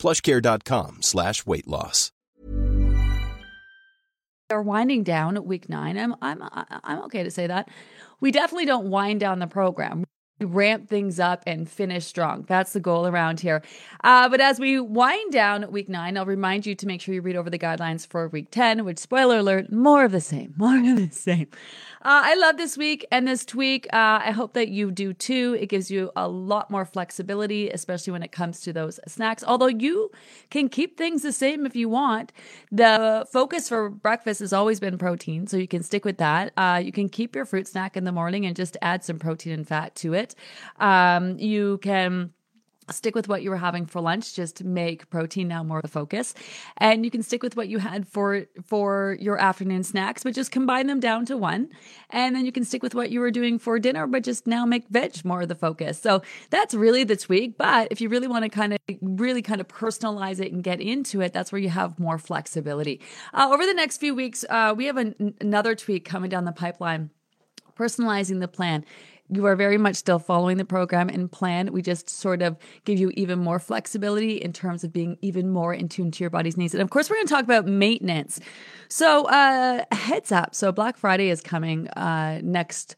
plushcare.com slash weight loss. We're winding down at week nine. I'm, I'm, I'm okay to say that. We definitely don't wind down the program ramp things up and finish strong. That's the goal around here. Uh, but as we wind down week nine, I'll remind you to make sure you read over the guidelines for week 10, which, spoiler alert, more of the same, more of the same. Uh, I love this week and this tweak. Uh, I hope that you do too. It gives you a lot more flexibility, especially when it comes to those snacks. Although you can keep things the same if you want. The focus for breakfast has always been protein, so you can stick with that. Uh, you can keep your fruit snack in the morning and just add some protein and fat to it. Um, you can stick with what you were having for lunch just make protein now more of the focus. And you can stick with what you had for for your afternoon snacks but just combine them down to one. And then you can stick with what you were doing for dinner but just now make veg more of the focus. So that's really the tweak. But if you really want to kind of really kind of personalize it and get into it that's where you have more flexibility. Uh, over the next few weeks uh, we have an, another tweak coming down the pipeline personalizing the plan you are very much still following the program and plan. We just sort of give you even more flexibility in terms of being even more in tune to your body's needs. And of course, we're going to talk about maintenance. So, uh, heads up. So, Black Friday is coming uh, next.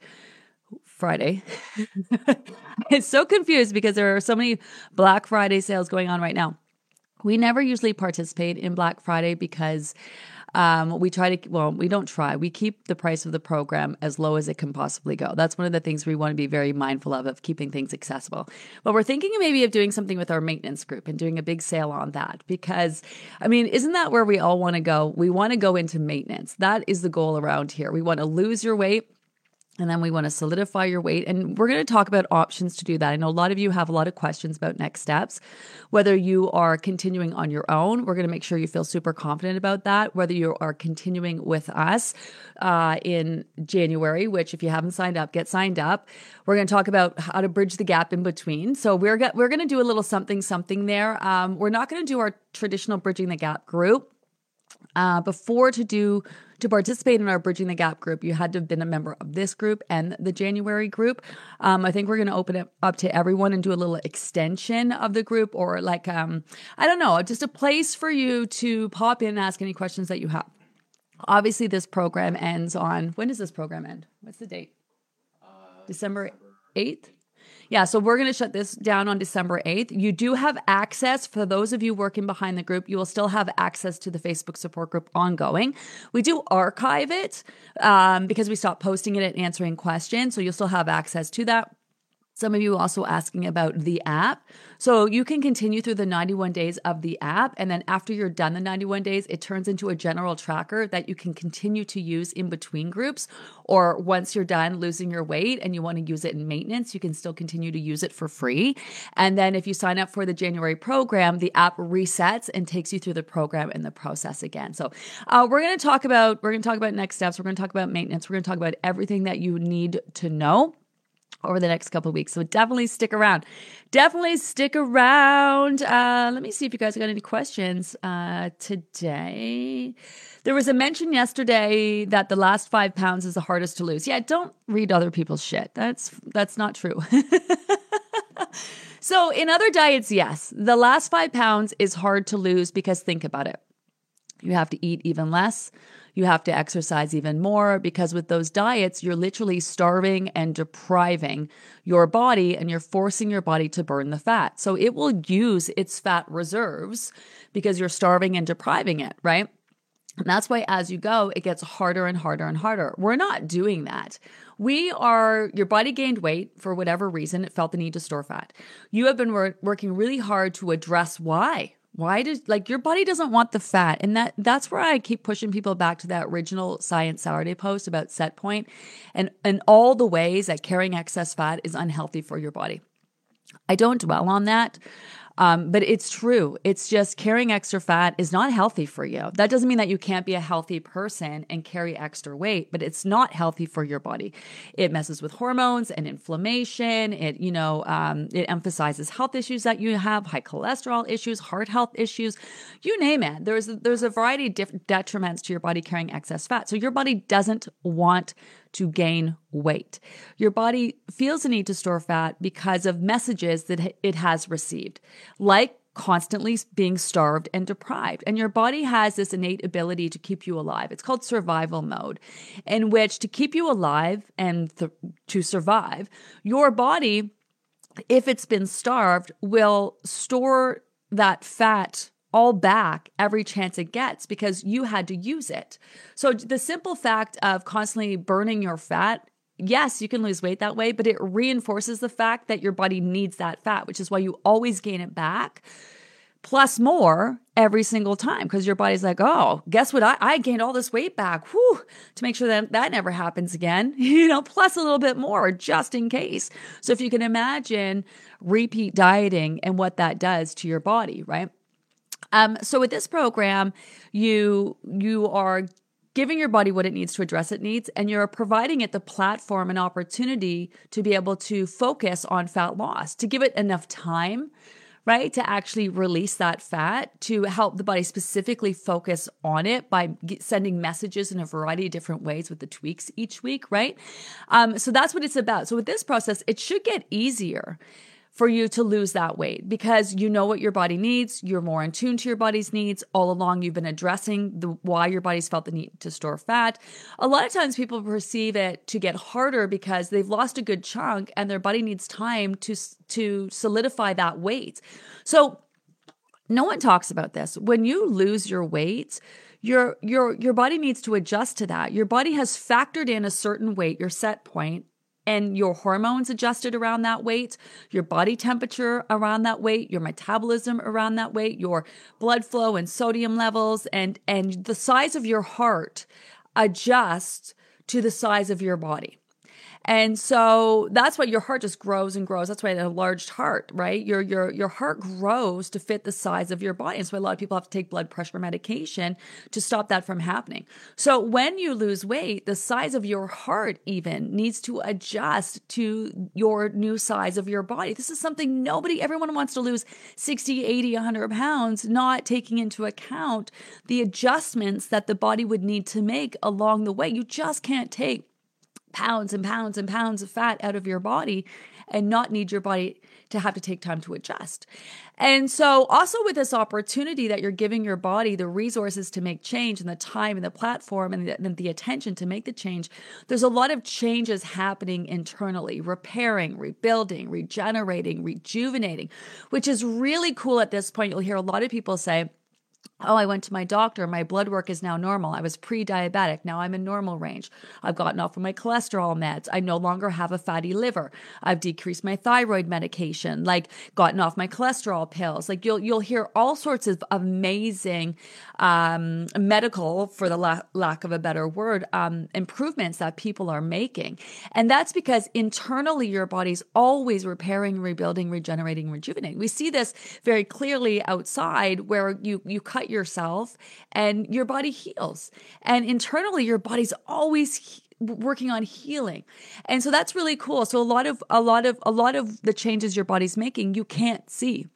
Friday. it's so confused because there are so many Black Friday sales going on right now. We never usually participate in Black Friday because um, we try to, well, we don't try. We keep the price of the program as low as it can possibly go. That's one of the things we want to be very mindful of, of keeping things accessible. But we're thinking maybe of doing something with our maintenance group and doing a big sale on that because, I mean, isn't that where we all want to go? We want to go into maintenance. That is the goal around here. We want to lose your weight and then we want to solidify your weight. And we're going to talk about options to do that. I know a lot of you have a lot of questions about next steps. Whether you are continuing on your own, we're going to make sure you feel super confident about that. Whether you are continuing with us uh, in January, which if you haven't signed up, get signed up. We're going to talk about how to bridge the gap in between. So we're, we're going to do a little something, something there. Um, we're not going to do our traditional bridging the gap group. Uh, before to do to participate in our Bridging the Gap group, you had to have been a member of this group and the January group. Um, I think we're going to open it up to everyone and do a little extension of the group or like, um, I don't know, just a place for you to pop in and ask any questions that you have. Obviously, this program ends on, when does this program end? What's the date? Uh, December 8th? Yeah, so we're going to shut this down on December 8th. You do have access for those of you working behind the group. You will still have access to the Facebook support group ongoing. We do archive it um, because we stopped posting it and answering questions. So you'll still have access to that. Some of you also asking about the app. So you can continue through the 91 days of the app. And then after you're done the 91 days, it turns into a general tracker that you can continue to use in between groups. Or once you're done losing your weight and you want to use it in maintenance, you can still continue to use it for free. And then if you sign up for the January program, the app resets and takes you through the program and the process again. So uh, we're going to talk about, we're going to talk about next steps. We're going to talk about maintenance. We're going to talk about everything that you need to know over the next couple weeks. So definitely stick around. Definitely stick around. Uh, let me see if you guys got any questions uh, today. There was a mention yesterday that the last five pounds is the hardest to lose. Yeah, don't read other people's shit. That's that's not true. so in other diets, yes, the last five pounds is hard to lose because think about it. You have to eat even less you have to exercise even more because with those diets, you're literally starving and depriving your body and you're forcing your body to burn the fat. So it will use its fat reserves because you're starving and depriving it, right? And that's why as you go, it gets harder and harder and harder. We're not doing that. We are, your body gained weight for whatever reason, it felt the need to store fat. You have been wor- working really hard to address why why does like your body doesn't want the fat and that that's where i keep pushing people back to that original science saturday post about set point and and all the ways that carrying excess fat is unhealthy for your body. I don't dwell on that Um, but it's true. It's just carrying extra fat is not healthy for you. That doesn't mean that you can't be a healthy person and carry extra weight, but it's not healthy for your body. It messes with hormones and inflammation. It, you know, um, it emphasizes health issues that you have, high cholesterol issues, heart health issues, you name it. There's there's a variety of different detriments to your body carrying excess fat. So your body doesn't want to gain weight. Your body feels the need to store fat because of messages that it has received, like constantly being starved and deprived. And your body has this innate ability to keep you alive. It's called survival mode, in which to keep you alive and th- to survive, your body, if it's been starved, will store that fat all back every chance it gets because you had to use it. So the simple fact of constantly burning your fat yes, you can lose weight that way, but it reinforces the fact that your body needs that fat, which is why you always gain it back plus more every single time because your body's like, oh, guess what? I, I gained all this weight back whew, to make sure that that never happens again, you know, plus a little bit more just in case. So if you can imagine repeat dieting and what that does to your body, right? Um, so with this program, you you are giving your body what it needs to address its needs, and you're providing it the platform and opportunity to be able to focus on fat loss, to give it enough time right? To actually release that fat, to help the body specifically focus on it by sending messages in a variety of different ways with the tweaks each week, right? Um, so that's what it's about. So with this process, it should get easier for you to lose that weight because you know what your body needs. You're more in tune to your body's needs. All along, you've been addressing the why your body's felt the need to store fat. A lot of times, people perceive it to get harder because they've lost a good chunk and their body needs time to to solidify that weight. So, no one talks about this. When you lose your weight, your your your body needs to adjust to that. Your body has factored in a certain weight, your set point, and your hormones adjusted around that weight, your body temperature around that weight, your metabolism around that weight, your blood flow and sodium levels and and the size of your heart adjust to the size of your body. And so that's why your heart just grows and grows. That's why a large heart, right? Your your your heart grows to fit the size of your body. And so a lot of people have to take blood pressure medication to stop that from happening. So when you lose weight, the size of your heart even needs to adjust to your new size of your body. This is something nobody, everyone wants to lose 60, 80, 100 pounds, not taking into account the adjustments that the body would need to make along the way. You just can't take pounds and pounds and pounds of fat out of your body and not need your body to have to take time to adjust. And so, also with this opportunity that you're giving your body the resources to make change and the time and the platform and the, and the attention to make the change, there's a lot of changes happening internally, repairing, rebuilding, regenerating, rejuvenating, which is really cool at this point. You'll hear a lot of people say, Oh, I went to my doctor. My blood work is now normal. I was pre diabetic. Now I'm in normal range. I've gotten off of my cholesterol meds. I no longer have a fatty liver. I've decreased my thyroid medication, like gotten off my cholesterol pills. Like you'll, you'll hear all sorts of amazing, um, medical, for the la- lack of a better word, um, improvements that people are making. And that's because internally your body's always repairing, rebuilding, regenerating, rejuvenating. We see this very clearly outside where you, you cut yourself and your body heals. And internally, your body's always he- working on healing. And so that's really cool. So a lot of a lot of a lot of the changes your body's making you can't see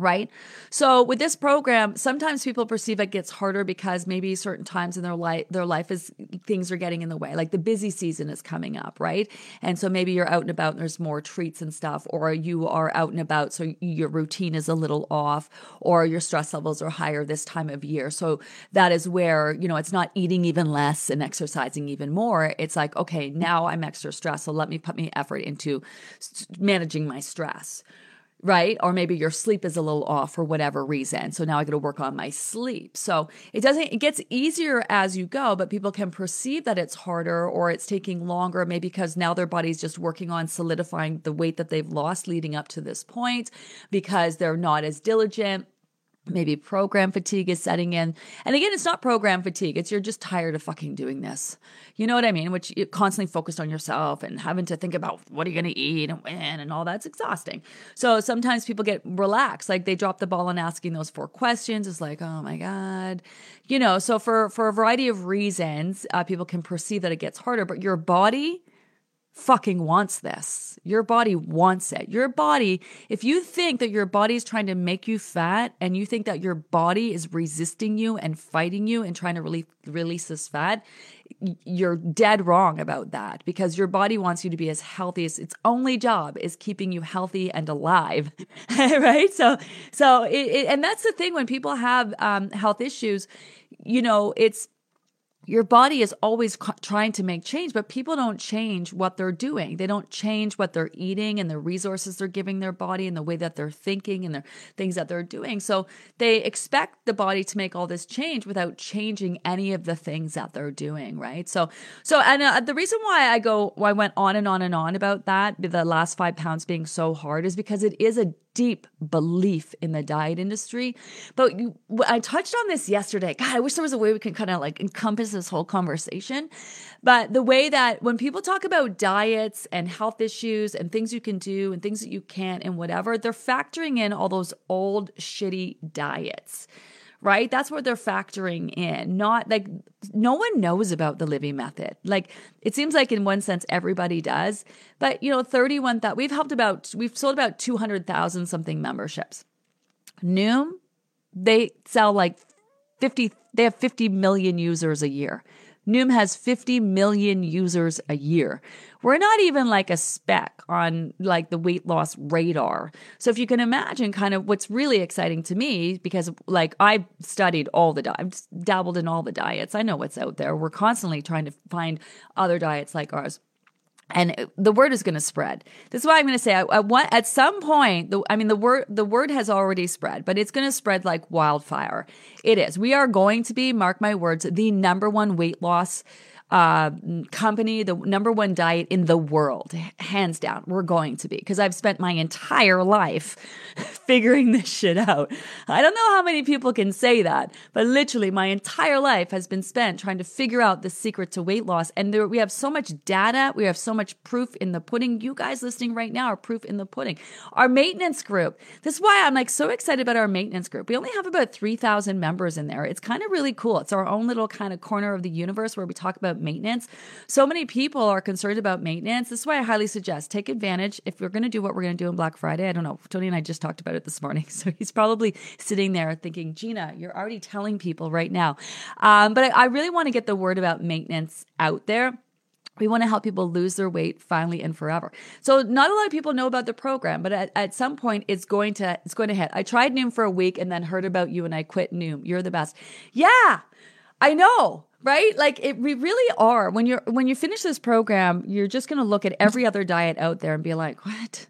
right? So with this program, sometimes people perceive it gets harder because maybe certain times in their life their life is things are getting in the way. Like the busy season is coming up, right? And so maybe you're out and about and there's more treats and stuff or you are out and about so your routine is a little off or your stress levels are higher this time of year. So that is where, you know, it's not eating even less and exercising even more. It's like, okay, now I'm extra stressed, so let me put my effort into managing my stress right? Or maybe your sleep is a little off for whatever reason. So now I got to work on my sleep. So it doesn't, it gets easier as you go, but people can perceive that it's harder or it's taking longer, maybe because now their body's just working on solidifying the weight that they've lost leading up to this point because they're not as diligent maybe program fatigue is setting in. And again, it's not program fatigue. It's you're just tired of fucking doing this. You know what I mean? Which you constantly focused on yourself and having to think about what are you going to eat and when and all that's exhausting. So sometimes people get relaxed, like they drop the ball on asking those four questions. It's like, oh my god, you know. So for for a variety of reasons, uh, people can perceive that it gets harder, but your body fucking wants this. Your body wants it. Your body, if you think that your body is trying to make you fat and you think that your body is resisting you and fighting you and trying to release, release this fat, you're dead wrong about that because your body wants you to be as healthy as its only job is keeping you healthy and alive right so so it, it, and that's the thing when people have um, health issues you know it's your body is always trying to make change, but people don't change what they're doing. They don't change what they're eating and the resources they're giving their body and the way that they're thinking and the things that they're doing. So they expect the body to make all this change without changing any of the things that they're doing, right? So, so, and uh, the reason why I go, why I went on and on and on about that, the last five pounds being so hard is because it is a deep belief in the diet industry. But you, I touched on this yesterday. God, I wish there was a way we could kind of like encompass this whole conversation. But the way that when people talk about diets and health issues and things you can do and things that you can't and whatever, they're factoring in all those old shitty diets right? That's what they're factoring in. Not like no one knows about the Livy method. Like it seems like in one sense everybody does, but you know, 31 that we've helped about we've sold about 200,000 something memberships. Noom, they sell like 50 they have 50 million users a year. Noom has 50 million users a year. We're not even like a speck on like the weight loss radar. So if you can imagine kind of what's really exciting to me, because like I've studied all the, I've dabbled in all the diets. I know what's out there. We're constantly trying to find other diets like ours and the word is going to spread. This is why I'm going to say at, some point. The, I mean, the word the word has already spread, but it's going to spread like wildfire. It is. We are going to be, mark my words, the number one weight loss uh, company, the number one diet in the world, hands down. We're going to be because I've spent my entire life figuring this shit out. I don't know how many people can say that, but literally my entire life has been spent trying to figure out the secret to weight loss. And there, we have so much data, we have so much proof in the pudding. You guys listening right now are proof in the pudding. Our maintenance group. This is why I'm like so excited about our maintenance group. We only have about 3,000 members in there. It's kind of really cool. It's our own little kind of corner of the universe where we talk about maintenance. So many people are concerned about maintenance. This is why I highly suggest take advantage. If we're going to do what we're going to do on Black Friday, I don't know. Tony and I just talked about it this morning. So he's probably sitting there thinking, Gina, you're already telling people right now. Um, but I, I really want to get the word about maintenance out there. We want to help people lose their weight finally and forever. So not a lot of people know about the program, but at, at some point it's going to it's going to hit. I tried Noom for a week and then heard about you and I quit Noom. You're the best. Yeah, I know right? Like it we really are. When you're when you finish this program you're just going to look at every other diet out there and be like what?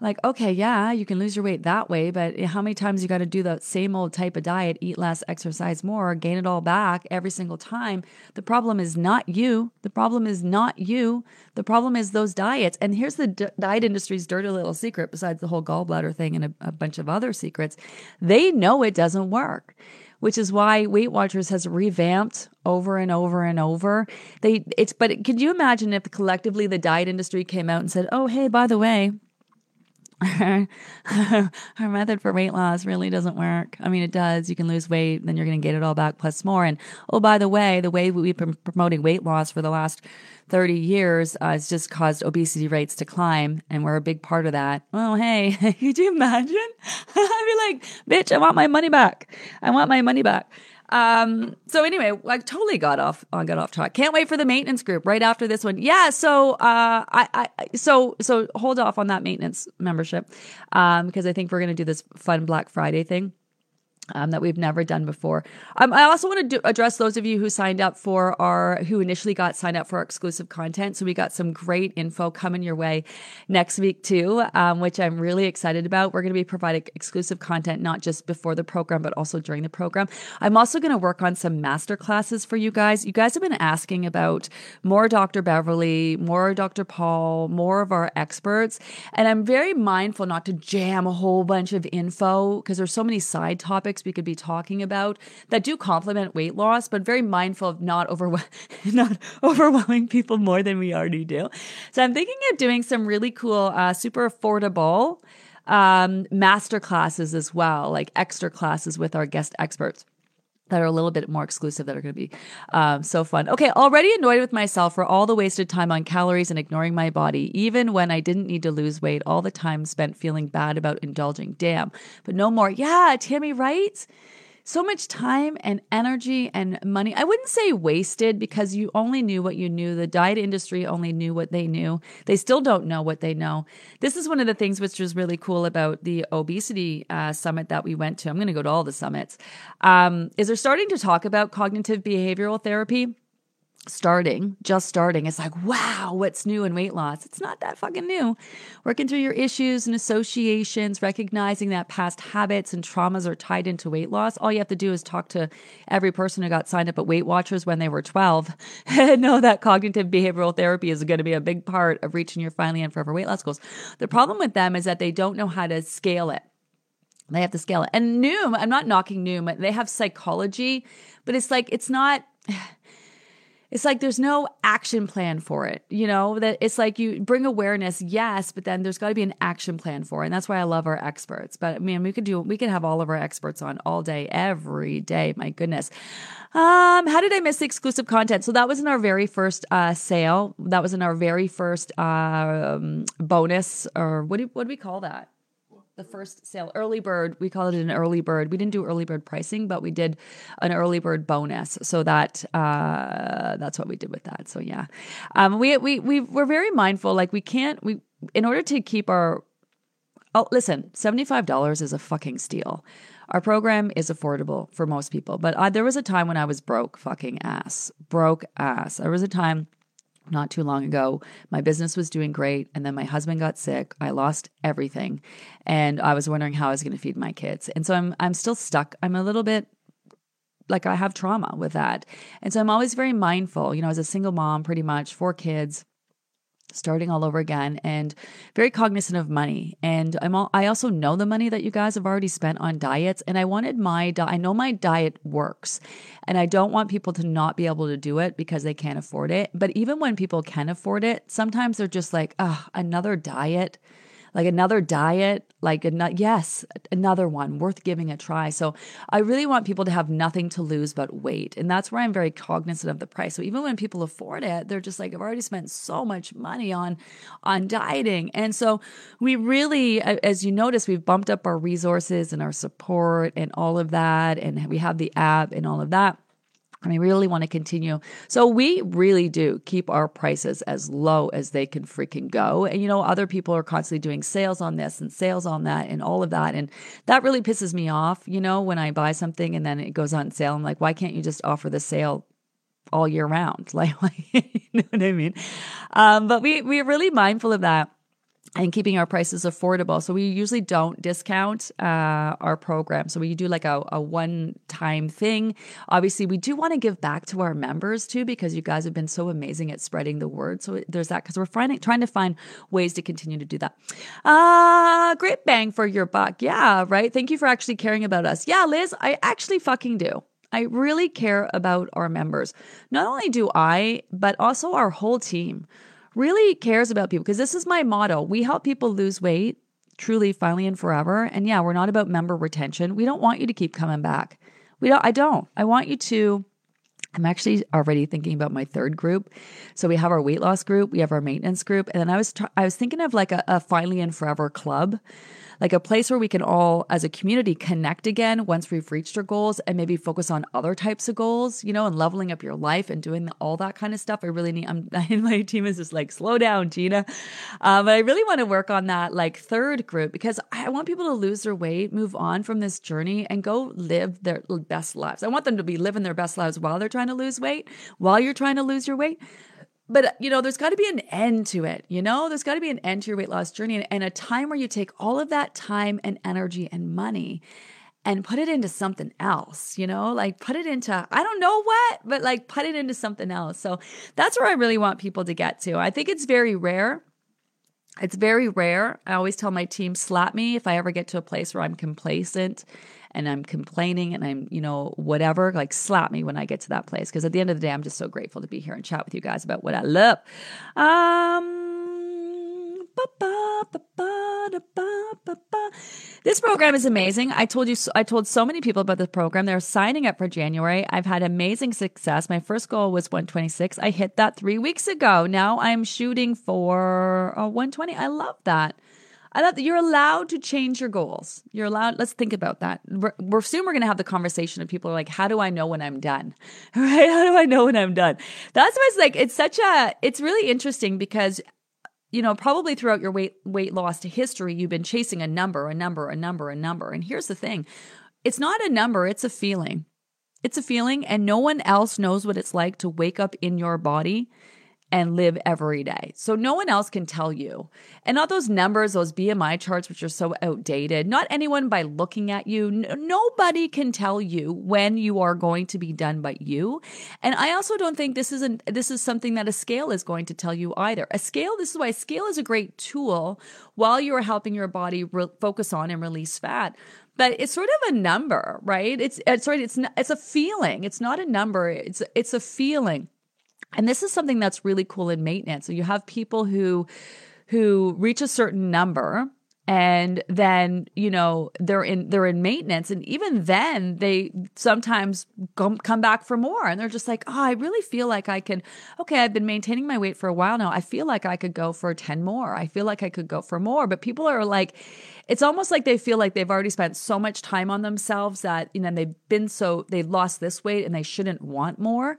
Like okay yeah you can lose your weight that way but how many times you got to do the same old type of diet eat less exercise more gain it all back every single time? The problem is not you. The problem is not you. The problem is those diets. And here's the d- diet industry's dirty little secret besides the whole gallbladder thing and a, a bunch of other secrets. They know it doesn't work which is why Weight Watchers has revamped over and over and over. They it's but could you imagine if collectively the diet industry came out and said, "Oh, hey, by the way, our method for weight loss really doesn't work. I mean, it does. You can lose weight, then you're going to get it all back plus more. And oh, by the way, the way we've been promoting weight loss for the last 30 years uh, has just caused obesity rates to climb, and we're a big part of that. Oh, hey, could you imagine? I'd be like, bitch, I want my money back. I want my money back. Um, so anyway, I totally got off I got off track. Can't wait for the maintenance group right after this one. Yeah, so uh I, I so so hold off on that maintenance membership. Um, because I think we're gonna do this fun Black Friday thing um, that we've never done before. Um, I also want to do, address those of you who signed up for our, who initially got signed up for our exclusive content. So we got some great info coming your way next week too, um, which I'm really excited about. We're going to be providing exclusive content, not just before the program, but also during the program. I'm also going to work on some master classes for you guys. You guys have been asking about more Dr. Beverly, more Dr. Paul, more of our experts. And I'm very mindful not to jam a whole bunch of info because there's so many side topics topics we could be talking about that do complement weight loss, but very mindful of not not overwhelming people more than we already do. So I'm thinking of doing some really cool, uh, super affordable um, master classes as well, like extra classes with our guest experts that are a little bit more exclusive that are going to be um, so fun. Okay, already annoyed with myself for all the wasted time on calories and ignoring my body, even when I didn't need to lose weight. All the time spent feeling bad about indulging. Damn, but no more. Yeah, Tammy, right? So much time and energy and money. I wouldn't say wasted because you only knew what you knew. The diet industry only knew what they knew. They still don't know what they know. This is one of the things which was really cool about the obesity uh, summit that we went to. I'm going to go to all the summits. Um, is they're starting to talk about cognitive behavioral therapy starting, just starting, it's like, wow, what's new in weight loss? It's not that fucking new. Working through your issues and associations, recognizing that past habits and traumas are tied into weight loss. All you have to do is talk to every person who got signed up at Weight Watchers when they were 12 and know that cognitive behavioral therapy is going to be a big part of reaching your finally and forever weight loss goals. The problem with them is that they don't know how to scale it. They have to scale it. And Noom, I'm not knocking Noom, they have psychology, but it's like, it's not it's like there's no action plan for it you know that it's like you bring awareness yes but then there's got to be an action plan for it and that's why i love our experts but i mean we could do we could have all of our experts on all day every day my goodness. Um how did i miss the exclusive content? So that was in our very first uh sale that was in our very first um bonus or what do what do we call that the first sale early bird we call it an early bird. We didn't do early bird pricing but we did an early bird bonus. So that uh, that's what we did with that. So yeah. Um, we, we we we're very mindful. Like we can't we in order to keep our oh listen $75 is a fucking steal. Our program is affordable for most people but uh, there was a time when i was broke fucking ass broke ass. There was a time not too long ago. My business was doing great. And then my husband got sick. I lost everything. And I was wondering how I was going to feed my kids. And so I'm, I'm still stuck. I'm a little bit like I have trauma with that. And so I'm always very mindful. You know, as a single mom, pretty much, four kids, starting all over again and very cognizant of money. And i'm all, i also know the money that you guys have already spent on diets and i wanted my di- i know my diet works and i don't want people to not be able to do it because they can't afford it. But even when people can afford it sometimes they're just like oh another diet like another diet, like a, yes, another one worth giving a try. So I really want people to have nothing to lose but weight. And that's where I'm very cognizant of the price. So even when people afford it, they're just like, I've already spent so much money on, on dieting. And so we really, as you notice, we've bumped up our resources and our support and all of that. And we have the app and all of that. And we really want to continue. So we really do keep our prices as low as they can freaking go. And you know, other people are constantly doing sales on this and sales on that and all of that. And that really pisses me off, you know, when I buy something and then it goes on sale. I'm like, why can't you just offer the sale all year round? Like, you know what I mean? Um, but we we're really mindful of that and keeping our prices affordable. So we usually don't discount uh, our program. So we do like a, a one time thing. Obviously, we do want to give back to our members too, because you guys have been so amazing at spreading the word. So there's that because we're finding, trying to find ways to continue to do that. Uh, great bang for your buck. Yeah, right. Thank you for actually caring about us. Yeah, Liz, I actually fucking do. I really care about our members. Not only do I, but also our whole team really cares about people because this is my motto. We help people lose weight truly, finally, and forever. And yeah, we're not about member retention. We don't want you to keep coming back. We don't, I don't. I want you to. I'm actually already thinking about my third group. So we have our weight loss group, we have our maintenance group, and then I was I was thinking of like a, a finally and forever club like a place where we can all, as a community, connect again once we've reached our goals and maybe focus on other types of goals, you know, and leveling up your life and doing all that kind of stuff. I really need, I'm, my team is just like, slow down, Gina. Um, but I really want to work on that like third group because I want people to lose their weight, move on from this journey and go live their best lives. I want them to be living their best lives while they're trying to lose weight, while you're trying to lose your weight but you know there's got to be an end to it you know? There's got to be an end to your weight loss journey and, and, a time where you take all of that time and energy and money and put it into something else you know? Like put it into i don't know what but like put it into something else. So that's where i really want people to get to. I think it's very rare. It's very rare. I always tell my team slap me if i ever get to a place where i'm complacent and I'm complaining and I'm, you know, whatever, like slap me when I get to that place. Because at the end of the day, I'm just so grateful to be here and chat with you guys about what I love. Um, this program is amazing. I told you, I told so many people about this program. They're signing up for January. I've had amazing success. My first goal was 126. I hit that three weeks ago. Now I'm shooting for uh, 120. I love that. I love that you're allowed to change your goals. You're allowed. Let's think about that. We're, we're soon we're going to have the conversation of people are like, how do I know when I'm done? Right? How do I know when I'm done? That's why it's like it's such a. It's really interesting because you know, probably throughout your weight weight loss history, you've been chasing a number, a number, a number, a number. And here's the thing. It's not a number, it's a feeling. It's a feeling and no one else knows what it's like to wake up in your body and live every day. So no one else can tell you. And all those numbers, those BMI charts, which are so outdated. Not anyone by looking at you. N- nobody can tell you when you are going to be done but you. And I also don't think this is an, this is something that a scale is going to tell you either. A scale, this is why a scale is a great tool while you are helping your body re- focus on and release fat but it's sort of a number, right? It's it's sorry, it's it's a feeling. It's not a number. It's it's a feeling. And this is something that's really cool in maintenance. So you have people who who reach a certain number and then you know they're in they're in maintenance. And even then they sometimes come, come back for more. And they're just like oh i really feel like i can okay i've been maintaining my weight for a while now. I feel like i could go for 10 more. I feel like i could go for more. But people are like it's almost like they feel like they've already spent so much time on themselves that you know they've been so they've lost this weight and they shouldn't want more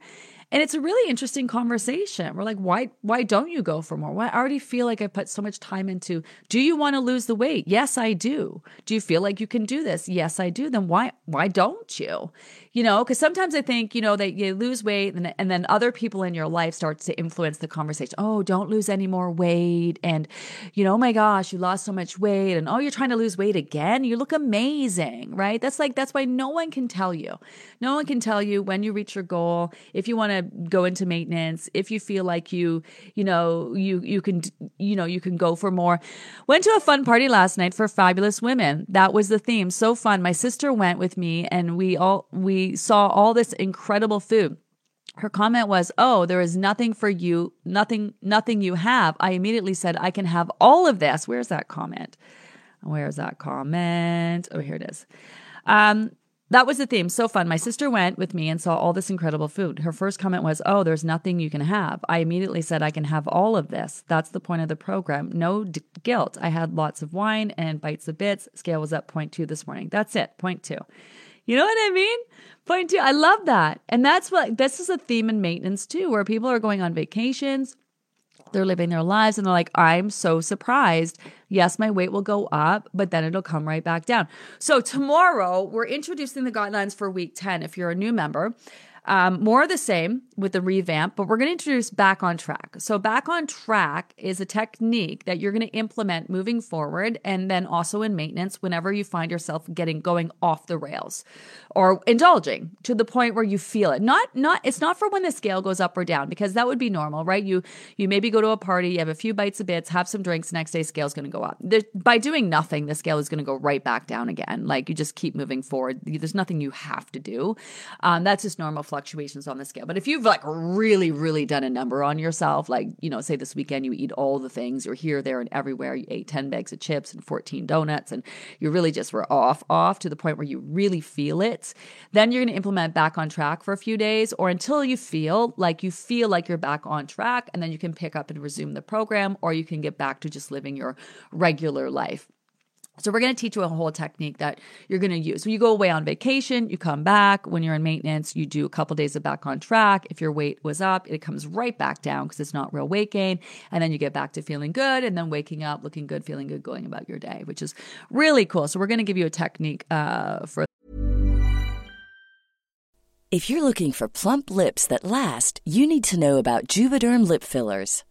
and it's a really interesting conversation. We're like, why why don't you go for more? Why I already feel like I put so much time into do you want to lose the weight? Yes, I do. Do you feel like you can do this? Yes, I do. Then why why don't you? you know, because sometimes I think, you know, that you lose weight and, and then other people in your life starts to influence the conversation. Oh, don't lose any more weight. And, you know, oh my gosh, you lost so much weight. And oh, you're trying to lose weight again. You look amazing, right? That's like, that's why no one can tell you. No one can tell you when you reach your goal, if you want to go into maintenance, if you feel like you, you know, you, you can, you know, you can go for more. Went to a fun party last night for fabulous women. That was the theme. So fun. My sister went with me and we all, we, saw all this incredible food. Her comment was, "Oh, there is nothing for you, nothing nothing you have." I immediately said, "I can have all of this." Where's that comment? Where's that comment? Oh, here it is. Um, that was the theme. So fun. My sister went with me and saw all this incredible food. Her first comment was, Oh, there's nothing you can have. I immediately said, I can have all of this. That's the point of the program. No d- guilt. I had lots of wine and bites of bits. Scale was up 0.2 this morning. That's it. 0.2. You know what I mean? Point two. I love that. And that's what this is a theme in maintenance too, where people are going on vacations, they're living their lives, and they're like, I'm so surprised. Yes, my weight will go up, but then it'll come right back down. So, tomorrow, we're introducing the guidelines for week 10 if you're a new member. Um, more of the same with the revamp, but we're going to introduce back on track. So, back on track is a technique that you're going to implement moving forward and then also in maintenance whenever you find yourself getting going off the rails or indulging to the point where you feel it. Not, not, it's not for when the scale goes up or down because that would be normal, right? You, you maybe go to a party, you have a few bites of bits, have some drinks, next day scale's going to go up. There, by doing nothing, the scale is going to go right back down again. Like you just keep moving forward. There's nothing you have to do. Um, that's just normal fluctuations on the scale. But if you've like really, really done a number on yourself, like, you know, say this weekend you eat all the things, you're here, there, and everywhere, you ate 10 bags of chips and 14 donuts, and you really just were off, off to the point where you really feel it, then you're going to implement back on track for a few days or until you feel like you feel like you're back on track, and then you can pick up and resume the program, or you can get back to just living your regular life. So we're going to teach you a whole technique that you're going to use. When you go away on vacation, you come back. When you're in maintenance, you do a couple days of back on track. If your weight was up, it comes right back down because it's not real weight gain. And then you get back to feeling good and then waking up, looking good, feeling good, going about your day, which is really cool. So we're going to give you a technique uh, for. If you're looking for plump lips that last, you need to know about Juvederm lip fillers.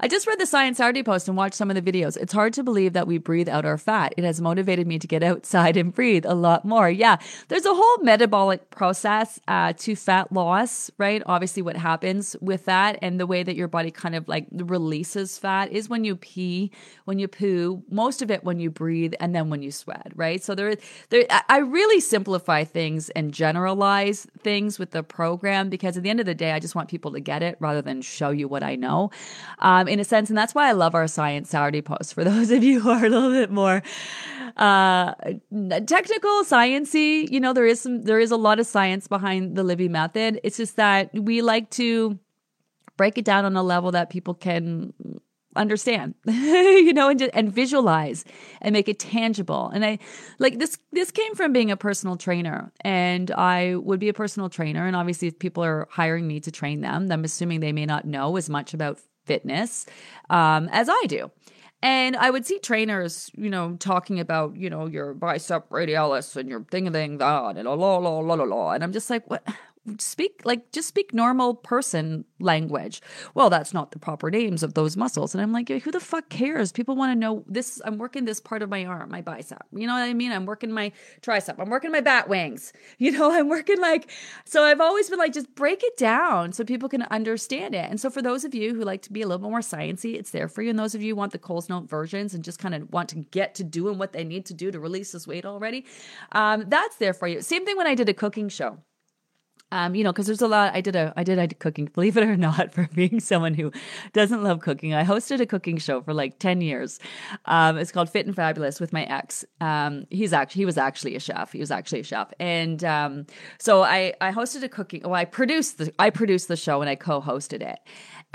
I just read the Science Saturday post and watched some of the videos. It's hard to believe that we breathe out our fat. It has motivated me to get outside and breathe a lot more. Yeah, there's a whole metabolic process uh, to fat loss, right? Obviously, what happens with that and the way that your body kind of like releases fat is when you pee, when you poo, most of it when you breathe, and then when you sweat, right? So there, there. I really simplify things and generalize things with the program because at the end of the day, I just want people to get it rather than show you what I know. Um, in a sense. And that's why I love our Science Saturday post. For those of you who are a little bit more uh, technical, sciency, you know, there is some, there is a lot of science behind the Livy method. It's just that we like to break it down on a level that people can understand you know and, and visualize and make it tangible and i like this this came from being a personal trainer and i would be a personal trainer and obviously if people are hiring me to train them i'm assuming they may not know as much about fitness um, as I do. And I would see trainers, you know, talking about, you know, your bicep radialis and your thing thing that and la la la la la. And I'm just like, what? Speak like just speak normal person language. Well, that's not the proper names of those muscles. And I'm like, who the fuck cares? People want to know this. I'm working this part of my arm, my bicep. You know what I mean? I'm working my tricep. I'm working my bat wings. You know, I'm working like, so I've always been like, just break it down so people can understand it. And so for those of you who like to be a little bit more sciencey, it's there for you. And those of you who want the Coles Note versions and just kind of want to get to doing what they need to do to release this weight already, um, that's there for you. Same thing when I did a cooking show. Um, you know, because there's a lot. I did a, I did, a cooking. Believe it or not, for being someone who doesn't love cooking, I hosted a cooking show for like ten years. Um, it's called Fit and Fabulous with my ex. Um, he's actually, he was actually a chef. He was actually a chef, and um, so I, I hosted a cooking. Well, I produced the, I produced the show and I co-hosted it.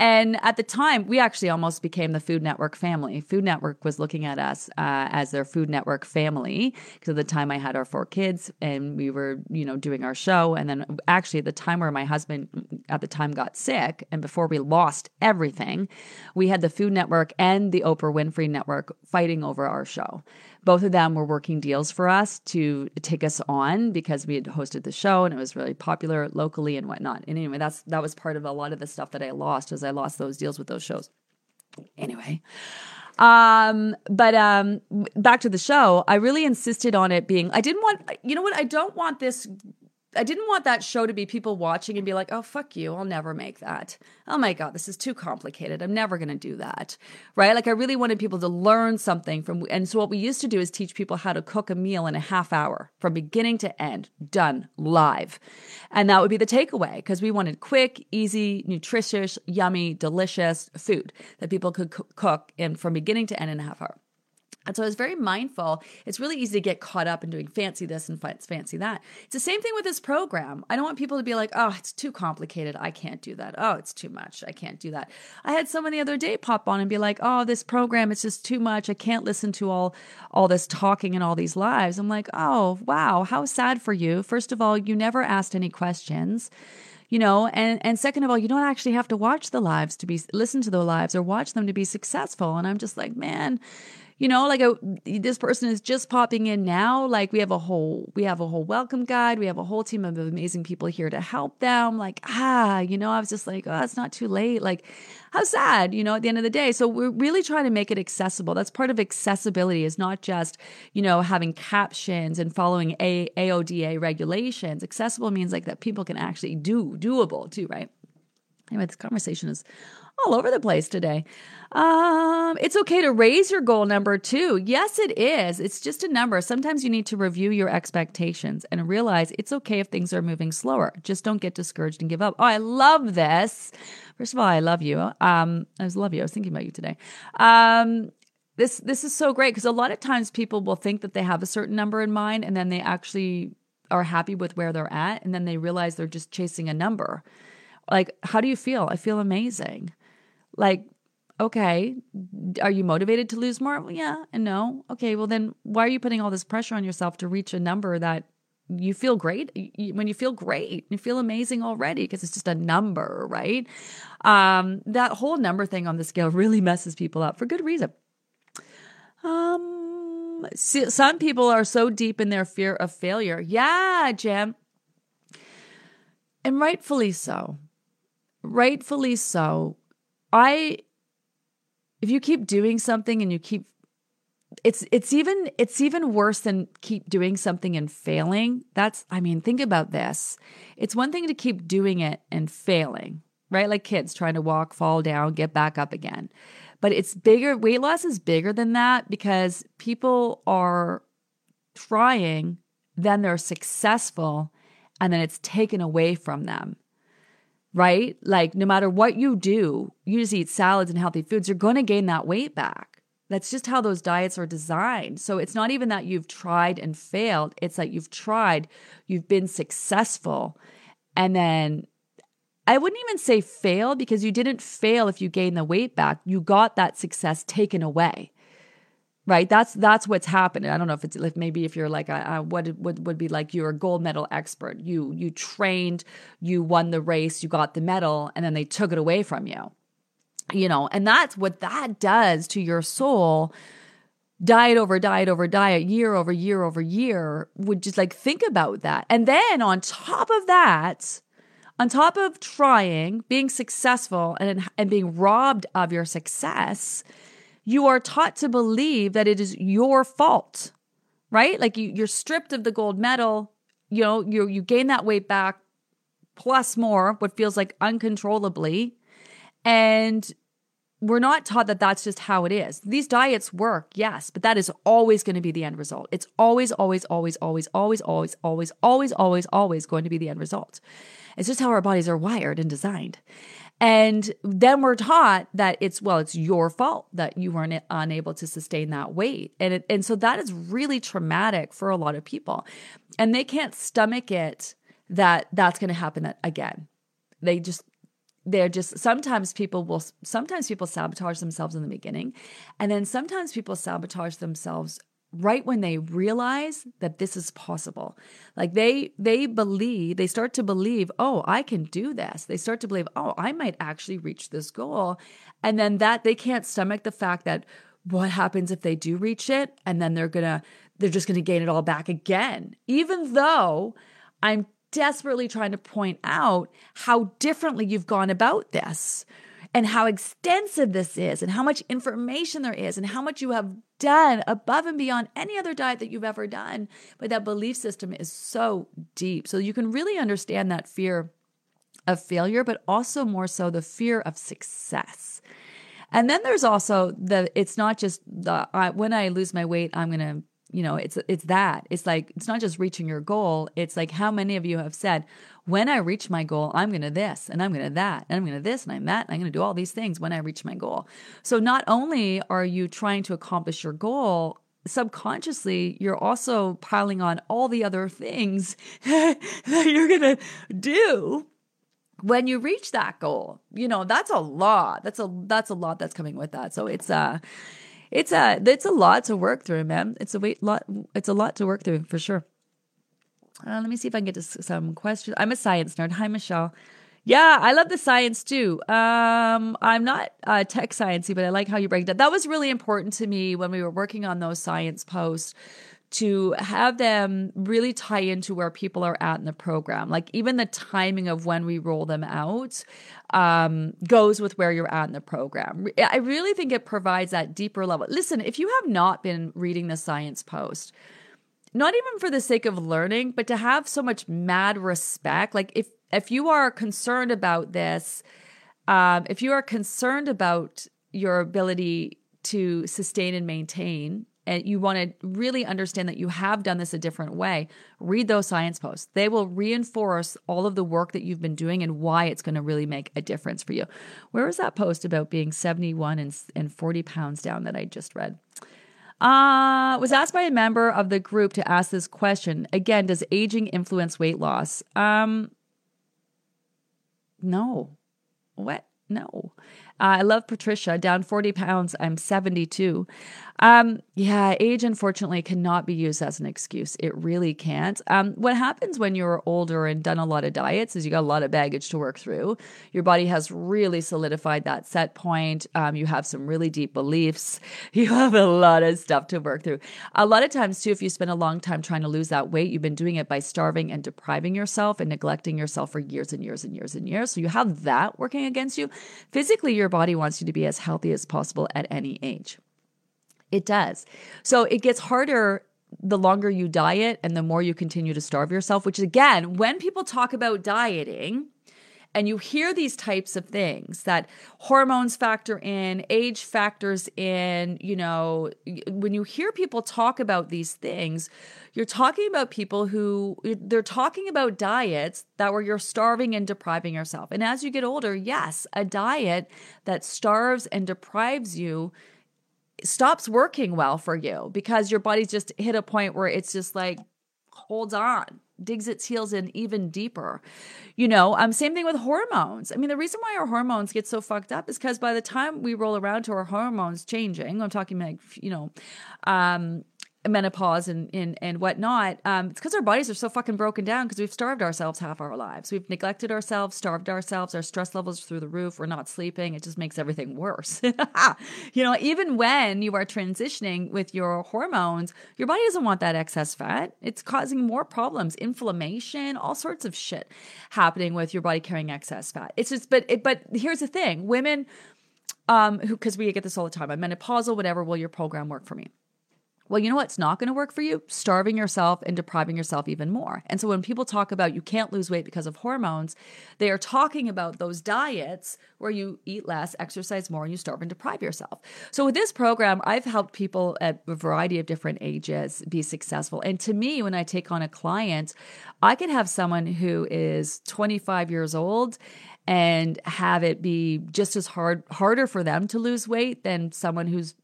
And at the time, we actually almost became the Food Network family. Food Network was looking at us uh, as their Food Network family because at the time I had our four kids and we were, you know, doing our show. And then actually at the time where my husband at the time got sick and before we lost everything, we had the Food Network and the Oprah Winfrey Network fighting over our show both of them were working deals for us to take us on because we had hosted the show and it was really popular locally and whatnot. And anyway, that's that was part of a lot of the stuff that I lost as I lost those deals with those shows. Anyway. Um, but um back to the show, I really insisted on it being I didn't want you know what, I don't want this I didn't want that show to be people watching and be like, oh, fuck you. I'll never make that. Oh my God, this is too complicated. I'm never going to do that. Right? Like, I really wanted people to learn something from. And so, what we used to do is teach people how to cook a meal in a half hour from beginning to end, done live. And that would be the takeaway because we wanted quick, easy, nutritious, yummy, delicious food that people could cook in from beginning to end in a half hour. And so I was very mindful. It's really easy to get caught up in doing fancy this and fancy that. It's the same thing with this program. I don't want people to be like, oh, it's too complicated. I can't do that. Oh, it's too much. I can't do that. I had someone the other day pop on and be like, oh, this program, it's just too much. I can't listen to all all this talking and all these lives. I'm like, oh, wow, how sad for you. First of all, you never asked any questions you know and and second of all you don't actually have to watch the lives to be listen to the lives or watch them to be successful and i'm just like man you know like a, this person is just popping in now. Like we have a whole we have a whole welcome guide. We have a whole team of amazing people here to help them. Like ah you know i was just like oh it's not too late. Like how sad you know at the end of the day. So we're really trying to make it accessible. That's part of accessibility is not just you know having captions and following a AODA regulations. Accessible means like that people can actually do doable too right? Anyway this conversation is all over the place today. Um, it's okay to raise your goal number two. Yes, it is. It's just a number. Sometimes you need to review your expectations and realize it's okay if things are moving slower. Just don't get discouraged and give up. Oh, I love this. First of all, I love you. Um, I just love you. I was thinking about you today. Um, this this is so great because a lot of times people will think that they have a certain number in mind and then they actually are happy with where they're at and then they realize they're just chasing a number. Like, how do you feel? I feel amazing. Like, okay, are you motivated to lose more? Well, yeah and no. Okay, well, then why are you putting all this pressure on yourself to reach a number that you feel great when you feel great you feel amazing already because it's just a number right? Um that whole number thing on the scale really messes people up for good reason. Um some people are so deep in their fear of failure. Yeah jim and rightfully so. Rightfully so. I if you keep doing something and you keep it's it's even it's even worse than keep doing something and failing. That's I mean, think about this. It's one thing to keep doing it and failing, right? Like kids trying to walk, fall down, get back up again. But it's bigger, weight loss is bigger than that because people are trying, then they're successful, and then it's taken away from them right? Like, no matter what you do, you just eat salads and healthy foods, you're going to gain that weight back. That's just how those diets are designed. So it's not even that you've tried and failed, it's that you've tried, you've been successful, and then I wouldn't even say fail because you didn't fail if you gain the weight back. You got that success taken away right that's that's what's happening. I don't know if it's if maybe if you're like a, a, what would would be like you're a gold medal expert. You you trained you won the race you got the medal and then they took it away from you. You know and that's what that does to your soul. Diet over diet over diet year over year over year would just like think about that. And then on top of that on top of trying being successful and and being robbed of your success you are taught to believe that it is your fault, right? Like you, you're stripped of the gold medal, you know, you you gain that weight back plus more, what feels like uncontrollably, and we're not taught that that's just how it is. These diets work, yes, but that is always going to be the end result. It's always, always, always, always, always, always, always, always, always, always going to be the end result. It's just how our bodies are wired and designed. And then we're taught that it's, well, it's your fault that you weren't unable to sustain that weight. And, it, and so that is really traumatic for a lot of people. And they can't stomach it that that's going to happen again. They just, they're just sometimes people will sometimes people sabotage themselves in the beginning and then sometimes people sabotage themselves right when they realize that this is possible. Like they they believe they start to believe oh i can do this. They start to believe oh i might actually reach this goal. And then that they can't stomach the fact that what happens if they do reach it? And then they're gonna they're just gonna gain it all back again. Even though i'm desperately trying to point out how differently you've gone about this and how extensive this is and how much information there is and how much you have done above and beyond any other diet that you've ever done. But that belief system is so deep. So you can really understand that fear of failure, but also more so the fear of success. And then there's also the it's not just the I, when I lose my weight, I'm going to you know, it's it's that. It's like it's not just reaching your goal. It's like how many of you have said, when I reach my goal, I'm going to this and I'm going to that and I'm going to this and I'm that and I'm going to do all these things when I reach my goal. So not only are you trying to accomplish your goal, subconsciously you're also piling on all the other things that you're going to do when you reach that goal you know that's a lot that's a that's a lot that's coming with that so it's uh it's a it's a lot to work through man it's a wait lot it's a lot to work through for sure uh, let me see if i can get to some questions i'm a science nerd hi michelle yeah, I love the science too. Um, I'm not uh, tech sciencey, but I like how you break that. That was really important to me when we were working on those science posts to have them really tie into where people are at in the program. Like even the timing of when we roll them out um, goes with where you're at in the program. I really think it provides that deeper level. Listen, if you have not been reading the science post, not even for the sake of learning, but to have so much mad respect, like if if you are concerned about this, um, if you are concerned about your ability to sustain and maintain and you want to really understand that you have done this a different way, read those science posts. They will reinforce all of the work that you've been doing and why it's going to really make a difference for you. Where was that post about being 71 and, and 40 pounds down that I just read? Uh, was asked by a member of the group to ask this question. Again, does aging influence weight loss? Um, no. What? No. Uh, I love Patricia, down 40 pounds. I'm 72. Um, yeah, age unfortunately cannot be used as an excuse. It really can't. Um, what happens when you're older and done a lot of diets is you got a lot of baggage to work through. Your body has really solidified that set point. Um, you have some really deep beliefs. You have a lot of stuff to work through. A lot of times, too, if you spend a long time trying to lose that weight, you've been doing it by starving and depriving yourself and neglecting yourself for years and years and years and years. So you have that working against you. Physically, your body wants you to be as healthy as possible at any age. It does. So it gets harder the longer you diet and the more you continue to starve yourself, which again, when people talk about dieting, and you hear these types of things that hormones factor in, age factors in, you know, when you hear people talk about these things, you're talking about people who they're talking about diets that where you're starving and depriving yourself. And as you get older, yes, a diet that starves and deprives you stops working well for you because your body's just hit a point where it's just like holds on digs its heels in even deeper. You know um same thing with hormones. I mean the reason why our hormones get so fucked up is because by the time we roll around to our hormones changing i'm talking like you know um menopause and and, and whatnot um, it's because our bodies are so fucking broken down because we've starved ourselves half our lives. We've neglected ourselves starved ourselves. Our stress levels through the roof. We're not sleeping. It just makes everything worse. You know even when you are transitioning with your hormones your body doesn't want that excess fat. It's causing more problems inflammation all sorts of shit happening with your body carrying excess fat. It's just but it, but here's the thing. Women um who because we get this all the time i'm menopausal whatever will your program work for me well, you know what's not going to work for you? Starving yourself and depriving yourself even more. And so when people talk about you can't lose weight because of hormones, they are talking about those diets where you eat less, exercise more, and you starve and deprive yourself. So with this program, I've helped people at a variety of different ages be successful. And to me, when I take on a client, I can have someone who is 25 years old and have it be just as hard harder for them to lose weight than someone who's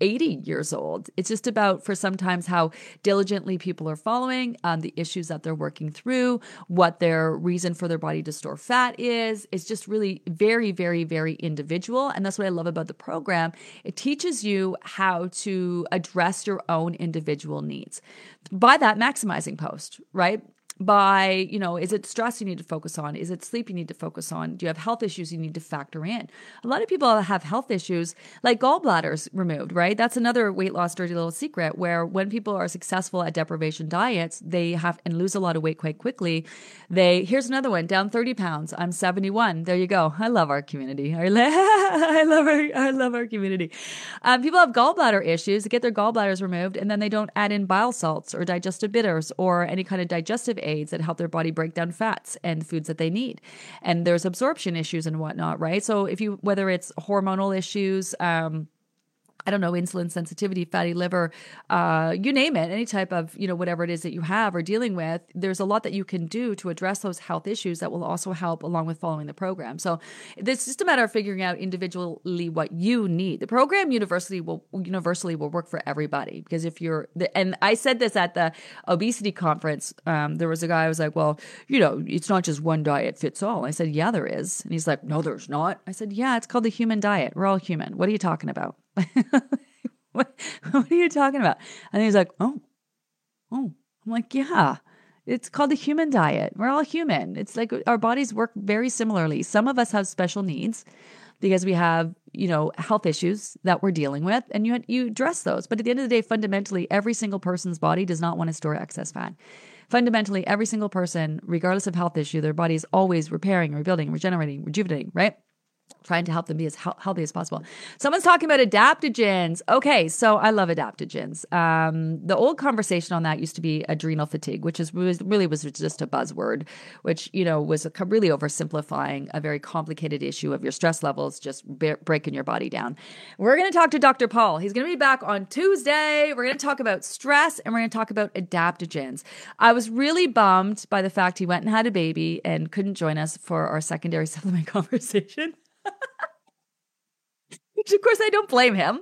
80 years old. It's just about, for sometimes, how diligently people are following, um, the issues that they're working through, what their reason for their body to store fat is. It's just really very, very, very individual. And that's what I love about the program. It teaches you how to address your own individual needs. By that, maximizing post, right? By, you know, is it stress you need to focus on? Is it sleep you need to focus on? Do you have health issues you need to factor in? A lot of people have health issues like gallbladders removed, right? That's another weight loss dirty little secret where when people are successful at deprivation diets, they have and lose a lot of weight quite quickly. They, here's another one, down 30 pounds. I'm 71. There you go. I love our community. I, love our, I love our community. Um, people have gallbladder issues, they get their gallbladders removed, and then they don't add in bile salts or digestive bitters or any kind of digestive aids that help their body break down fats and foods that they need. And there's absorption issues and whatnot, right? So if you, whether it's hormonal issues, um, I don't know, insulin sensitivity, fatty liver, uh, you name it, any type of, you know, whatever it is that you have or dealing with, there's a lot that you can do to address those health issues that will also help along with following the program. So it's just a matter of figuring out individually what you need. The program universally will universally will work for everybody because if you're, and I said this at the obesity conference, um, there was a guy I was like, well, you know, it's not just one diet fits all. I said, yeah, there is. And he's like, no, there's not. I said, yeah, it's called the human diet. We're all human. What are you talking about? what, what are you talking about? And he's like, oh, oh. I'm like, yeah. It's called the human diet. We're all human. It's like our bodies work very similarly. Some of us have special needs because we have, you know, health issues that we're dealing with and you you address those. But at the end of the day, fundamentally, every single person's body does not want to store excess fat. Fundamentally, every single person, regardless of health issue, their body is always repairing, rebuilding, regenerating, rejuvenating, right? Trying to help them be as healthy as possible. Someone's talking about adaptogens. Okay, so I love adaptogens. Um, the old conversation on that used to be adrenal fatigue, which is really was just a buzzword, which you know was really oversimplifying a very complicated issue of your stress levels just breaking your body down. We're going to talk to Dr. Paul. He's going to be back on Tuesday. We're going to talk about stress and we're going to talk about adaptogens. I was really bummed by the fact he went and had a baby and couldn't join us for our secondary supplement conversation. Which of course I don't blame him.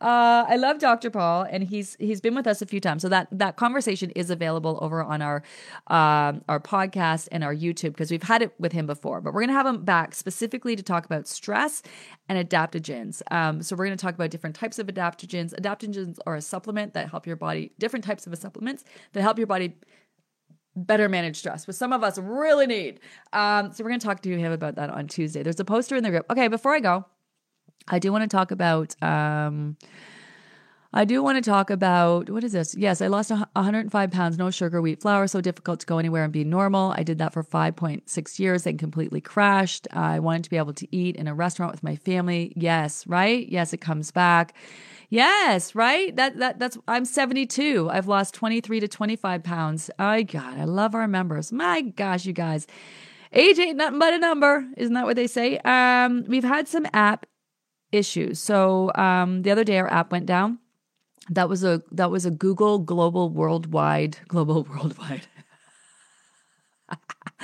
Uh, I love Dr. Paul, and he's he's been with us a few times. So that that conversation is available over on our um, our podcast and our YouTube because we've had it with him before. But we're gonna have him back specifically to talk about stress and adaptogens. Um, so we're gonna talk about different types of adaptogens. Adaptogens are a supplement that help your body. Different types of supplements that help your body better manage stress, which some of us really need. Um, so we're going to talk to him about that on Tuesday. There's a poster in the group. Okay, before I go, I do want to talk about. Um, I do want to talk about what is this? Yes, I lost 105 pounds, no sugar, wheat flour, so difficult to go anywhere and be normal. I did that for 5.6 years, then completely crashed. I wanted to be able to eat in a restaurant with my family. Yes, right? Yes, it comes back. Yes, right? That that that's I'm 72. I've lost 23 to 25 pounds. Oh god, I love our members. My gosh, you guys. Age ain't nothing but a number. Isn't that what they say? Um, we've had some app issues. So um the other day our app went down. That was a that was a Google global worldwide global worldwide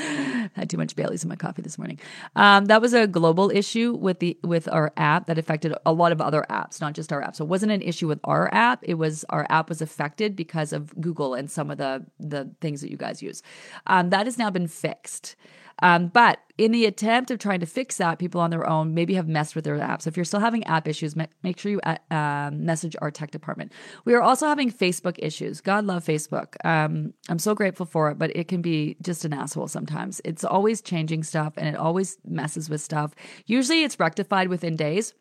had too much Bailey's in my coffee this morning. Um, that was a global issue with the with our app that affected a lot of other apps, not just our app. So it wasn't an issue with our app. It was our app was affected because of Google and some of the the things that you guys use. Um, that has now been fixed. Um, but in the attempt of trying to fix that, people on their own maybe have messed with their apps. If you're still having app issues, make sure you uh, message our tech department. We are also having Facebook issues. God love Facebook. Um, I'm so grateful for it, but it can be just an asshole sometimes. It's always changing stuff and it always messes with stuff. Usually it's rectified within days.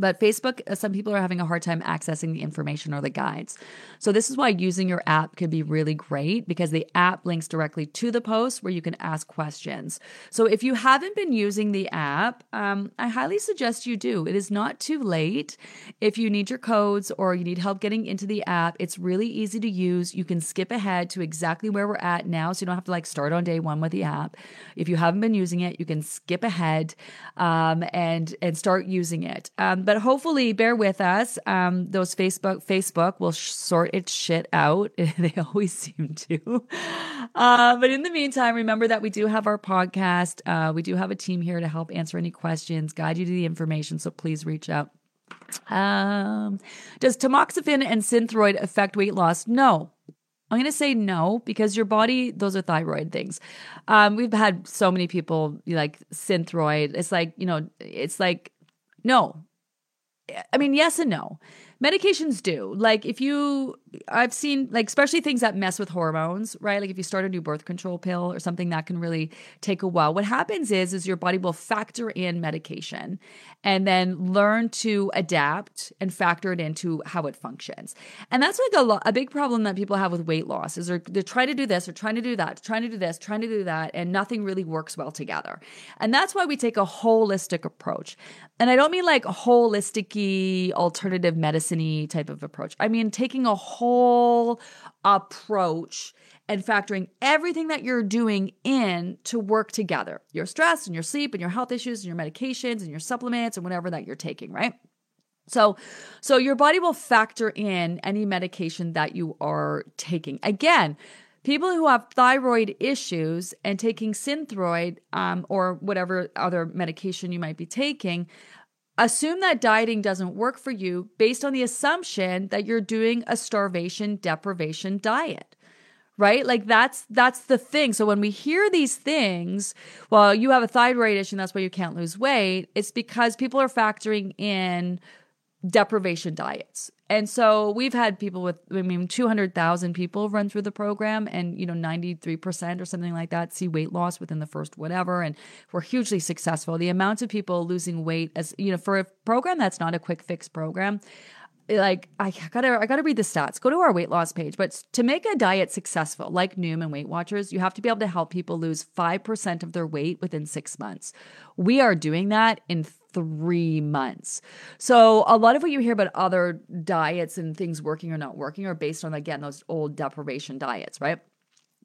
But Facebook, uh, some people are having a hard time accessing the information or the guides. So, this is why using your app could be really great because the app links directly to the post where you can ask questions. So, if you haven't been using the app, um, I highly suggest you do. It is not too late. If you need your codes or you need help getting into the app, it's really easy to use. You can skip ahead to exactly where we're at now. So, you don't have to like start on day one with the app. If you haven't been using it, you can skip ahead um, and, and start using it. Um, but hopefully, bear with us. Um, those Facebook Facebook will sort its shit out. they always seem to. Uh, but in the meantime, remember that we do have our podcast. Uh, we do have a team here to help answer any questions, guide you to the information. So please reach out. Um, does tamoxifen and synthroid affect weight loss? No. I'm going to say no because your body, those are thyroid things. Um, we've had so many people like synthroid. It's like, you know, it's like, no, I mean, yes and no. Medications do. Like if you I've seen like especially things that mess with hormones, right? Like if you start a new birth control pill or something that can really take a while. What happens is is your body will factor in medication and then learn to adapt and factor it into how it functions. And that's like a lo- a big problem that people have with weight loss is they're, they're trying to do this or trying to do that, trying to do this, trying to do that and nothing really works well together. And that's why we take a holistic approach. And I don't mean like holistic alternative medicine type of approach. I mean, taking a whole approach and factoring everything that you're doing in to work together your stress and your sleep and your health issues and your medications and your supplements and whatever that you're taking, right? So, so your body will factor in any medication that you are taking. Again, people who have thyroid issues and taking Synthroid um, or whatever other medication you might be taking, assume that dieting doesn't work for you based on the assumption that you're doing a starvation deprivation diet right? Like that's that's the thing. So when we hear these things well you have a thyroid issue and that's why you can't lose weight. It's because people are factoring in deprivation diets. And so we've had people with, I mean, 200,000 people run through the program and, you know, 93% or something like that see weight loss within the first whatever. And we're hugely successful. The amount of people losing weight as, you know, for a program that's not a quick fix program, like I gotta I gotta read the stats. Go to our weight loss page. But to make a diet successful, like Noom and Weight Watchers, you have to be able to help people lose five percent of their weight within six months. We are doing that in three months. So a lot of what you hear about other diets and things working or not working are based on again those old deprivation diets, right?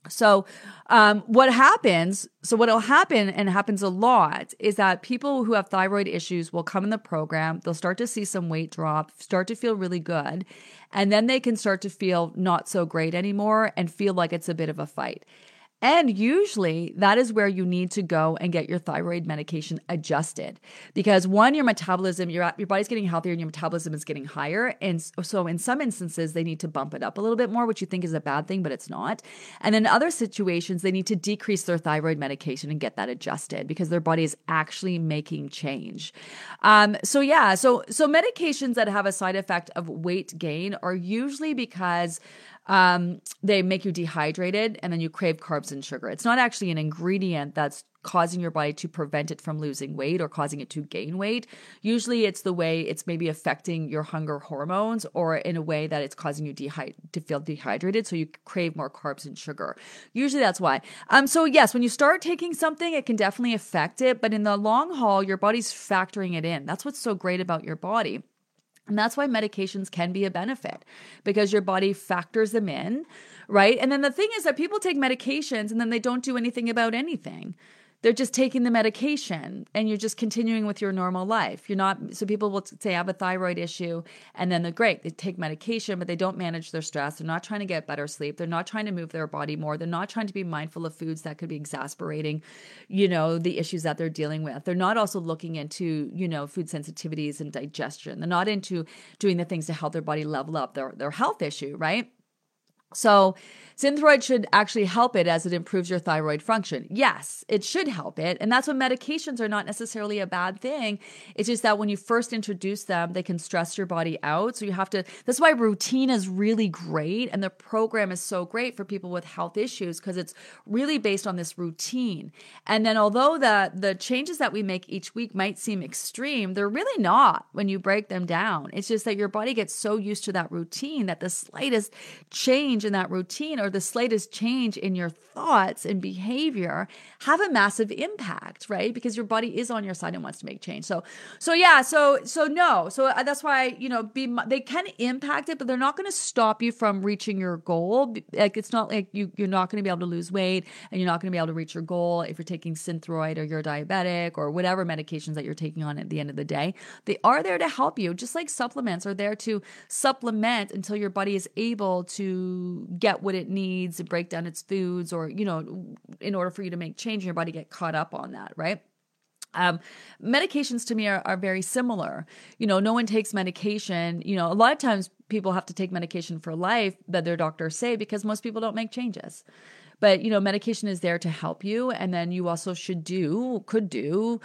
So, um, what happens? So, what will happen and happens a lot is that people who have thyroid issues will come in the program. They'll start to see some weight drop, start to feel really good, and then they can start to feel not so great anymore and feel like it's a bit of a fight. And usually that is where you need to go and get your thyroid medication adjusted because one, your metabolism, your, your body's getting healthier and your metabolism is getting higher. And so in some instances, they need to bump it up a little bit more, which you think is a bad thing, but it's not. And in other situations, they need to decrease their thyroid medication and get that adjusted because their body is actually making change. Um, so yeah, so so medications that have a side effect of weight gain are usually because um, they make you dehydrated and then you crave carbs and sugar. It's not actually an ingredient that's causing your body to prevent it from losing weight or causing it to gain weight. Usually it's the way it's maybe affecting your hunger hormones or in a way that it's causing you dehy- to feel dehydrated so you crave more carbs and sugar. Usually that's why. Um so yes, when you start taking something it can definitely affect it, but in the long haul your body's factoring it in. That's what's so great about your body. And that's why medications can be a benefit because your body factors them in, right? And then the thing is that people take medications and then they don't do anything about anything they're just taking the medication and you're just continuing with your normal life. You're not, so people will say, I have a thyroid issue, and then they're great. They take medication, but they don't manage their stress. They're not trying to get better sleep. They're not trying to move their body more. They're not trying to be mindful of foods that could be exasperating, you know, the issues that they're dealing with. They're not also looking into, you know, food sensitivities and digestion. They're not into doing the things to help their body level up their, their health issue, right? So, Synthroid should actually help it as it improves your thyroid function. Yes, it should help it. And that's what medications are not necessarily a bad thing. It's just that when you first introduce them, they can stress your body out. So you have to, that's why routine is really great. And the program is so great for people with health issues because it's really based on this routine. And then although the, the changes that we make each week might seem extreme, they're really not when you break them down. It's just that your body gets so used to that routine that the slightest change in that routine or the slightest change in your thoughts and behavior have a massive impact, right? Because your body is on your side and wants to make change. So, so yeah, so so no, so uh, that's why you know be they can impact it, but they're not going to stop you from reaching your goal. Like it's not like you you're not going to be able to lose weight and you're not going to be able to reach your goal if you're taking Synthroid or you're diabetic or whatever medications that you're taking on at the end of the day. They are there to help you, just like supplements are there to supplement until your body is able to get what it needs to break down its foods or, you know, in order for you to make change in your body, get caught up on that, right? Um, medications to me are, are very similar. You know, no one takes medication. You know, a lot of times people have to take medication for life that their doctors say because most people don't make changes. But, you know, medication is there to help you. And then you also should do, could do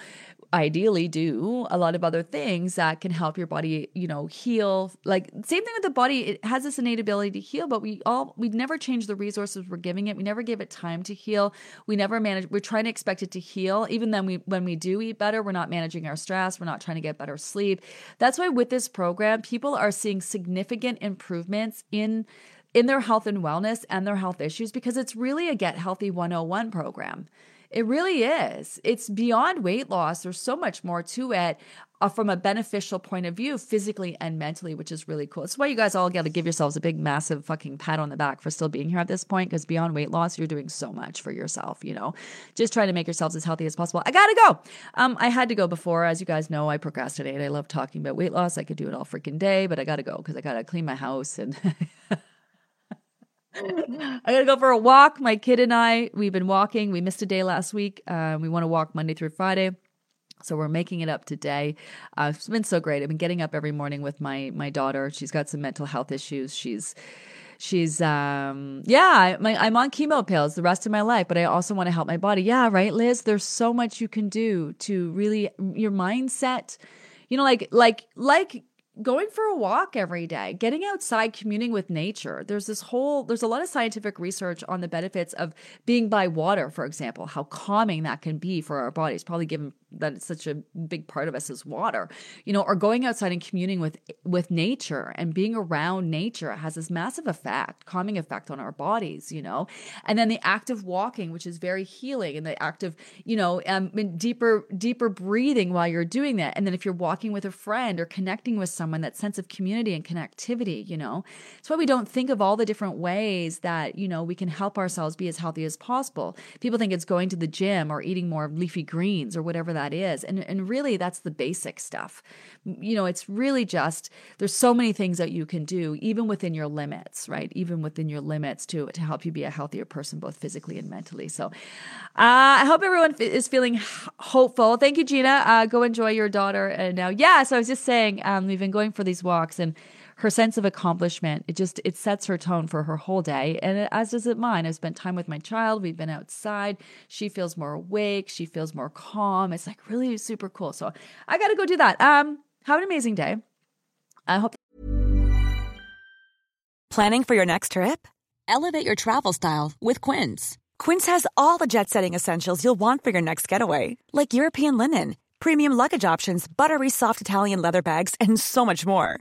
ideally do a lot of other things that can help your body, you know, heal. Like same thing with the body, it has this innate ability to heal, but we all we never change the resources we're giving it. We never give it time to heal. We never manage we're trying to expect it to heal. Even then we when we do eat better, we're not managing our stress, we're not trying to get better sleep. That's why with this program, people are seeing significant improvements in in their health and wellness and their health issues because it's really a get healthy 101 program It really is. It's beyond weight loss. There's so much more to it uh, from a beneficial point of view, physically and mentally, which is really cool. That's why you guys all got to give yourselves a big, massive fucking pat on the back for still being here at this point. Because beyond weight loss, you're doing so much for yourself. You know, just trying to make yourselves as healthy as possible. I gotta go. Um, I had to go before, as you guys know. I procrastinate. I love talking about weight loss. I could do it all freaking day, but I gotta go because I gotta clean my house and. I gotta go for a walk. My kid and I, we've been walking. We missed a day last week. Uh, we want to walk Monday through Friday. So we're making it up today. Uh, it's been so great. I've been getting up every morning with my my daughter. She's got some mental health issues. She's she's um yeah my, i'm on chemo pills the rest of my life but i also want to help my body yeah right liz there's so much you can do to really your mindset you know like like like going for a walk every day, getting outside, communing with nature. There's this whole, there's a lot of scientific research on the benefits of being by water, for example, how calming that can be for our bodies, probably given that it's such a big part of us is water, you know, or going outside and communing with, with nature and being around nature has this massive effect, calming effect on our bodies, you know, and then the act of walking, which is very healing and the act of, you know, um, deeper, deeper breathing while you're doing that. And then if you're walking with a friend or connecting with someone, that sense of community and connectivity, you know. That's why we don't think of all the different ways that, you know, we can help ourselves be as healthy as possible. People think it's going to the gym or eating more leafy greens or whatever that is. And and really that's the basic stuff. You know, it's really just there's so many things that you can do even within your limits, right? Even within your limits to to help you be a healthier person both physically and mentally. So, uh, I hope everyone is feeling hopeful. Thank you, Gina. Uh, go enjoy your daughter. And now, yeah. So I was just saying, um, we've been going for these walks, and her sense of accomplishment it just it sets her tone for her whole day. And it, as does it mine. I've spent time with my child. We've been outside. She feels more awake. She feels more calm. It's like really super cool. So i gotta go do that. Um have an amazing day. I hope planning for your next trip? Elevate your travel style with quince. Quince has all the jet-setting essentials you'll want for your next getaway like european linen premium luggage options, buttery soft Italian leather bags, and so much more.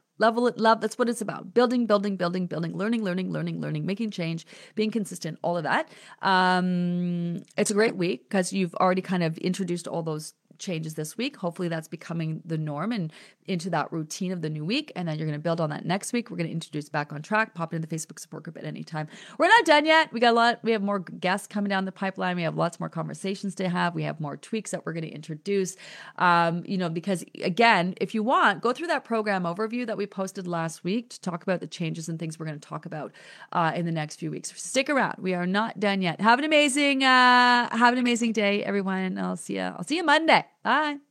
Level it, love. That's what it's about. Building, building, building, building, learning, learning, learning, learning, making change, being consistent, all of that. Um, it's a great week because you've already kind of introduced all those changes this week. Hopefully, that's becoming the norm and into that routine of the new week. And then you're going to build on that next week. We're going to introduce back on track. Pop into the Facebook support group at any time. We're not done yet. We got a lot. We have more guests coming down the pipeline. We have lots more conversations to have. We have more tweaks that we're going to introduce. Um, you know, because again, if you want, go through that program overview that we posted last week to talk about the changes and things we're going to talk about uh, in the next few weeks. Stick around. We are not done yet. Have an amazing, uh, have an amazing day, everyone. I'll see you. I'll see you Monday. Bye.